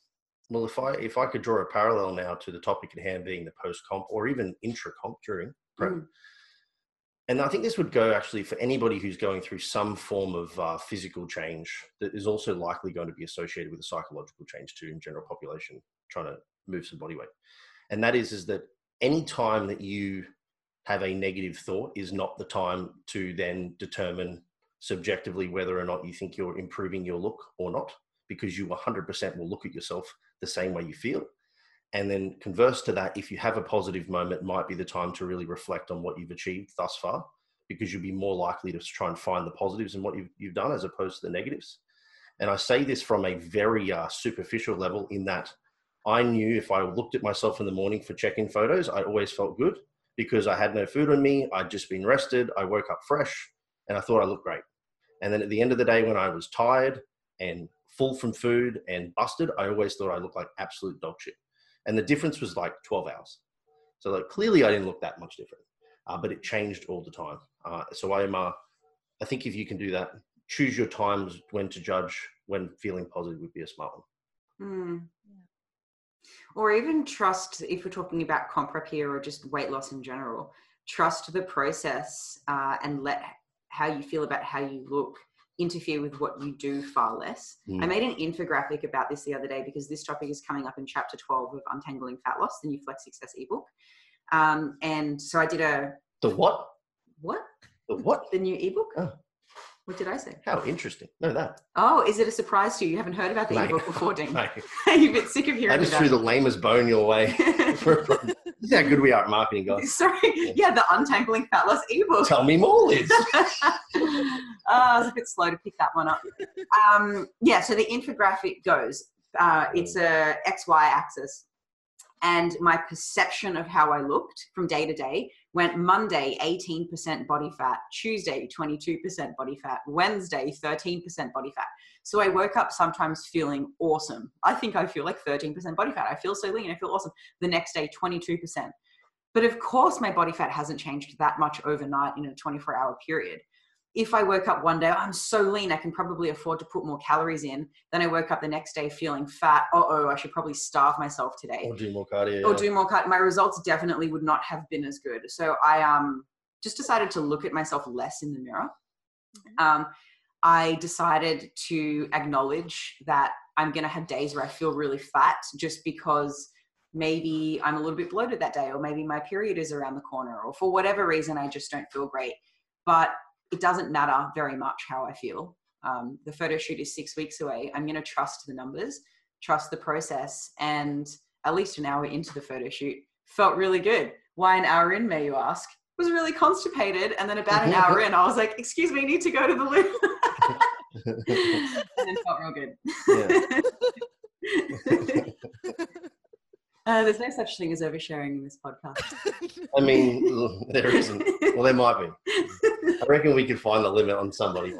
Well, if I if I could draw a parallel now to the topic at hand being the post comp or even intra comp during prep, Mm. and I think this would go actually for anybody who's going through some form of uh, physical change that is also likely going to be associated with a psychological change too in general population trying to move some body weight, and that is is that any time that you have a negative thought is not the time to then determine subjectively whether or not you think you're improving your look or not because you 100% will look at yourself the same way you feel. And then converse to that if you have a positive moment might be the time to really reflect on what you've achieved thus far because you'll be more likely to try and find the positives in what you've, you've done as opposed to the negatives. And i say this from a very uh, superficial level in that i knew if i looked at myself in the morning for check-in photos i always felt good because i had no food on me i'd just been rested i woke up fresh and i thought i looked great. And then at the end of the day when i was tired and full from food and busted i always thought i looked like absolute dog shit and the difference was like 12 hours. So like clearly I didn't look that much different, uh, but it changed all the time. Uh, so I'm, uh, I think if you can do that, choose your times when to judge when feeling positive would be a smart one. Mm. Or even trust if we're talking about comp prep here or just weight loss in general trust the process uh, and let how you feel about how you look interfere with what you do far less i Mm. made an infographic about this the other day because this topic is coming up in chapter 12 of untangling fat loss the new flex success ebook um, and so i did a The what? what The what? the new ebook Oh. What did I say? How interesting. No, that. Oh, is it a surprise to you? You haven't heard about the No. ebook before, Dean? No. You're a bit sick of hearing I just threw the lamest bone your way. This is how good we are at marketing, guys. Sorry. Yeah, the Untangling Fat Loss ebook. Tell me more, Liz. oh, I was a bit slow to pick that one up. Um, yeah, so the infographic goes. Uh, it's a XY axis, and my perception of how I looked from day to day went Monday 18% body fat, Tuesday 22% body fat, Wednesday 13% body fat. So I woke up sometimes feeling awesome. I think I feel like 13% body fat. I feel so lean. I feel awesome. The next day 22%. But of course, my body fat hasn't changed that much overnight in a 24 hour period. If I woke up one day, I'm so lean, I can probably afford to put more calories in. Then I woke up the next day feeling fat. Uh oh, I should probably starve myself today Or do more cardio. or yeah. do more cut. My results definitely would not have been as good. So I um just decided to look at myself less in the mirror. Um, I decided to acknowledge that I'm going to have days where I feel really fat just because maybe I'm a little bit bloated that day, or maybe my period is around the corner, or for whatever reason, I just don't feel great. But it doesn't matter very much how I feel. Um, the photo shoot is six weeks away. I'm going to trust the numbers, trust the process, and at least an hour into the photo shoot, felt really good. Why an hour in, may you ask? Was really constipated, and then about an hour in, I was like, "Excuse me, need to go to the loo," and then felt real good. uh, there's no such thing as oversharing in this podcast. I mean, there isn't. Well, there might be. I reckon we could find the limit on somebody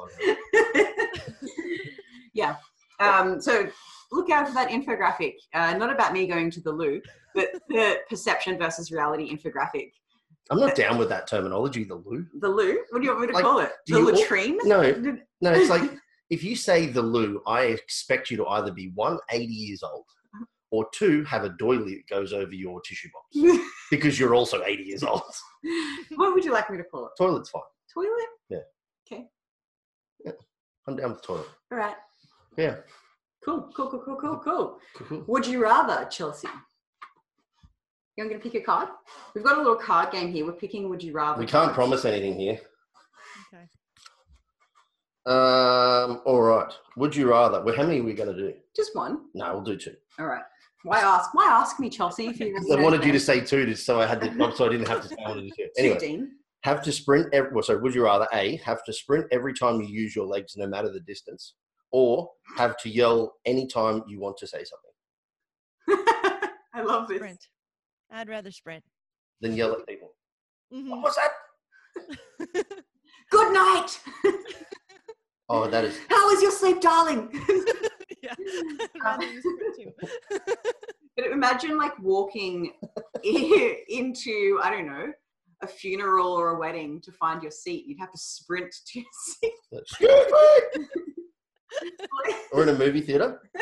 yeah. Um, so look out for that infographic. Uh, not about me going to the loo, but the perception versus reality infographic. I'm not down with that terminology, the loo. The loo? What do you want me to Like, call it? The you all- latrine? No, no, it's like if you say the loo, I expect you to either be one, 80 years old, or two, have a doily that goes over your tissue box because you're also 80 years old. what would you like me to call it? Toilet's fine. Toilet? Yeah. Okay. Yeah. I'm down with the toilet. All right. Yeah. Cool. Cool. Cool. Cool. Cool. Cool. Cool, cool. Would you rather, Chelsea? You're going to pick a card? We've got a little card game here. We're picking would you rather. We can't cards. promise anything here. Okay. Um, all right. Would you rather? Well, how many are we going to do? Just one. No, we'll do two. All right. Why ask? Why ask me, Chelsea? If you I wanted you to say two, to, so I had to, so I didn't have to say I wanted to do two. Anyway, Dean. Have to sprint. Every, well, so would you rather a have to sprint every time you use your legs, no matter the distance, or have to yell anytime you want to say something? I love this. Sprint. I'd rather sprint. Then yell at people. Mhm. What was that? Good night. Oh, that is. How was your sleep, darling? yeah. I'd rather use sprint too. but imagine like walking into I don't know a funeral or a wedding to find your seat. You'd have to sprint to your seat. Excuse me. Or in a movie theater.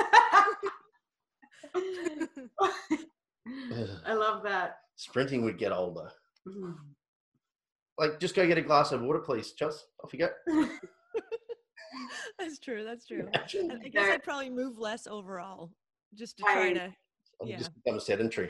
I love that. Sprinting would get older. Mm. Like, just go get a glass of water, please. Just off you go. that's true. That's true. Imagine. I I guess There- I'd probably move less overall, just to I- try to. I'll Yeah. just become a sedentary.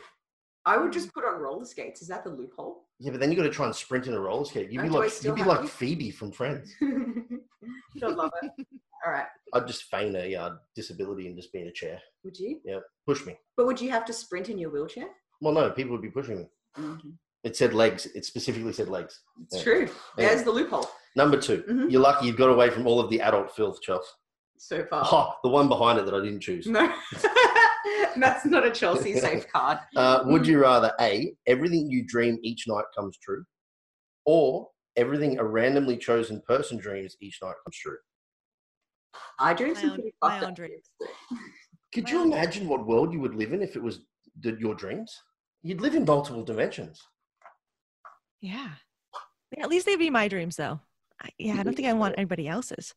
I would just put on roller skates. Is that the loophole? Yeah, but then you got to try and sprint in a roller skate. You'd be do I like, you'd be like to? Phoebe from Friends. I love it. All right. I'd just feign a uh, disability and just be in a chair. Would you? Yeah, push me. But would you have to sprint in your wheelchair? Well, no, people would be pushing me. Mhm. It said legs. It specifically said legs. It's Yeah. true. Yeah. There's the loophole Number 2 you Mhm. you're lucky you've got away from all of the adult filth, Chelsea. so far. Oh, the one behind it that I didn't choose. No, that's not a Chelsea safe card. Uh, would you rather A, everything you dream each night comes true, or everything a randomly chosen person dreams each night comes true? I dream My some own- pretty my fucked own up dreams. dreams. Could My you own- imagine what world you would live in if it was the, your dreams? You'd live in multiple dimensions. Yeah. Yeah, At least they'd be my dreams, though. I, yeah, I don't think I want anybody else's.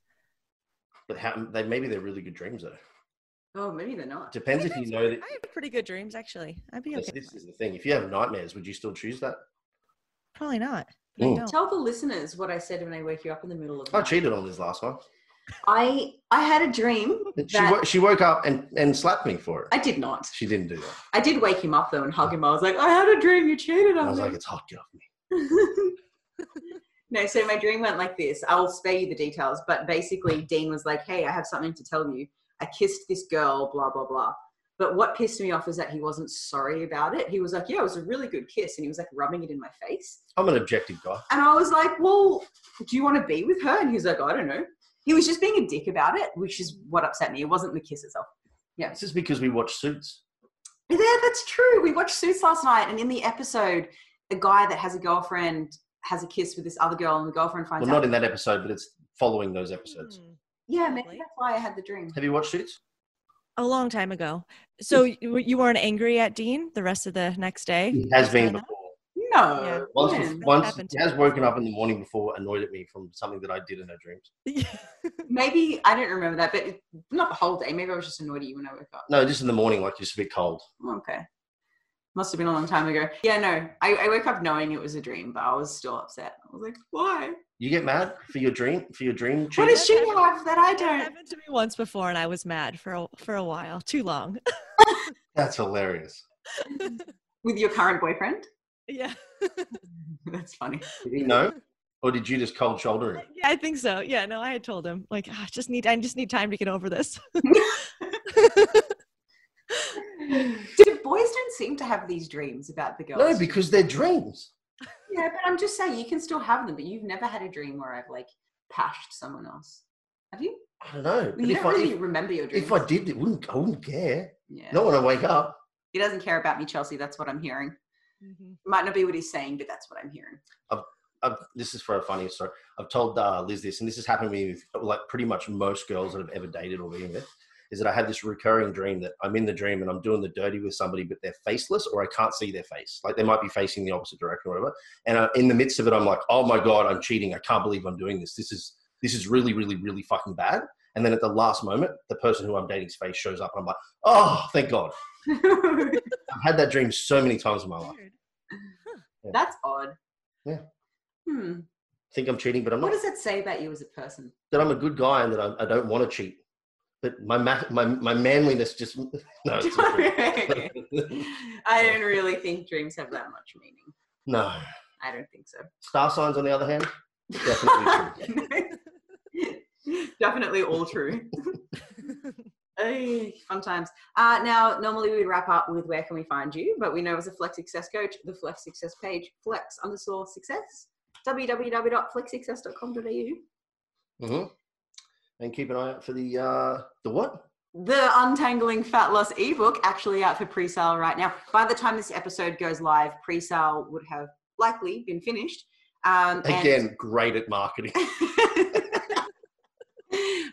But how, they, maybe they're really good dreams, though. Oh, maybe they're not. Depends if you know that. I have pretty good dreams, actually. I'd be This, okay. this is the thing. If you have nightmares, would you still choose that? Probably not. Mm. don't. Tell the listeners what I said when I wake you up in the middle of the I night. cheated on this last one. I I had a dream She, wo- she woke up and, and slapped me for it. I did not. She didn't do that. I did wake him up though and hug him. I was like, I had a dream you cheated on me. I was me. like, it's hot, get off me. No, so my dream went like this. I'll spare you the details, but basically, Dean was like, "Hey, I have something to tell you. I kissed this girl, blah blah blah." But what pissed me off is that he wasn't sorry about it. He was like, "Yeah, it was a really good kiss," and he was like rubbing it in my face. I'm an objective guy. And I was like, "Well, do you want to be with her?" And he's like, "I don't know." He was just being a dick about it, which is what upset me. It wasn't the kiss itself. Yeah. This is because we watch Suits. Yeah, that's true. We watched Suits last night, and in the episode, the guy that has a girlfriend has a kiss with this other girl, and the girlfriend finds Well, out. not in that episode, but it's following those episodes. Hmm. Yeah, maybe that's why I had the dream. Have you watched Suits? A long time ago. So you you weren't angry at Dean the rest of the next day? He has been before. No, Yeah. Once, when? That once he has woken up in the morning before, annoyed at me from something that I did in her dreams. maybe I don't remember that, but it- not the whole day. Maybe I was just annoyed at you when I woke up. No, just in the morning, like just a bit cold. Oh, okay, must have been a long time ago. Yeah, no, I, I woke up knowing it was a dream, but I was still upset. I was like, why? You get mad for your dream for your dream What does she happened- have that I don't? happened to me once before, and I was mad for a, for a while, too long. That's hilarious. With your current boyfriend? yeah. That's funny. Did he know, or did you just cold shoulder him? Yeah, I think so. Yeah, no, I had told him like, "Ah, I just need, I just need time to get over this. Do boys don't seem to have these dreams about the girls? No, because they're dreams. Yeah, but I'm just saying you can still have them, but you've never had a dream where I've like pashed someone else. Have you? I don't know. But You if don't I, really if, remember your dreams. if I did, it wouldn't. I wouldn't care. yeah. Not when I wake up. He doesn't care about me, Chelsea. That's what I'm hearing. Mhm. Might not be what he's saying, but that's what I'm hearing. I've, this is for a funny story. I've told uh, Liz this, and this has happened to me with like pretty much most girls that I've ever dated or been with. Is that I have this recurring dream that I'm in the dream and I'm doing the dirty with somebody, but they're faceless or I can't see their face. Like they might be facing the opposite direction or whatever. And uh, in the midst of it, I'm like, oh my god, I'm cheating. I can't believe I'm doing this. This is this is really, really, really fucking bad. And then at the last moment, the person who I'm dating's face shows up, and I'm like, oh, thank God. I've had that dream so many times in my life. Weird. that's odd. Yeah. Hmm. think I'm cheating, but I'm not. What does that say about you as a person? that I'm a good guy and that I, I don't want to cheat. But my my my manliness just no. True. I don't really think dreams have that much meaning. no. I don't think so. Star signs, on the other hand, definitely true. Definitely all true. Ay, fun times. Uh, now, normally we wrap up with where can we find you, but we know as a Flex Success coach, the Flex Success page, flex underscore success, www.flexsuccess.com.au. hmm And keep an eye out for the uh the what? The Untangling Fat Loss ebook actually out for pre-sale right now. By the time this episode goes live, pre-sale would have likely been finished. Um, and- Again, great at marketing.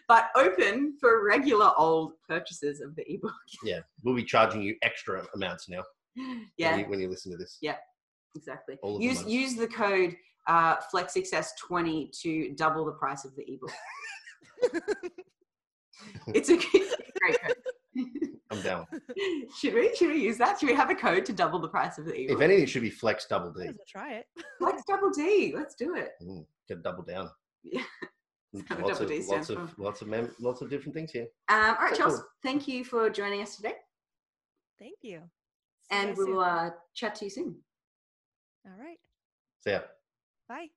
but open for regular old purchases of the ebook. yeah, we'll be charging you extra amounts now. Yeah, When you, when you listen to this. Yeah, exactly. of the Use use the code uh, FlexSuccess20 to double the price of the ebook. it's a great code. I'm down. should we? Should we use that? Should we have a code to double the price of the If anything, it should be flex double D. Might as try it. Let's double D. Let's do it. Mm, get double down. Yeah. Lots of lots of lots of mem- lots of different things here. Um, all right, Cool. Chels. Thank you for joining us today, Thank you. See and we will uh, chat to you soon. All right. See ya. Bye.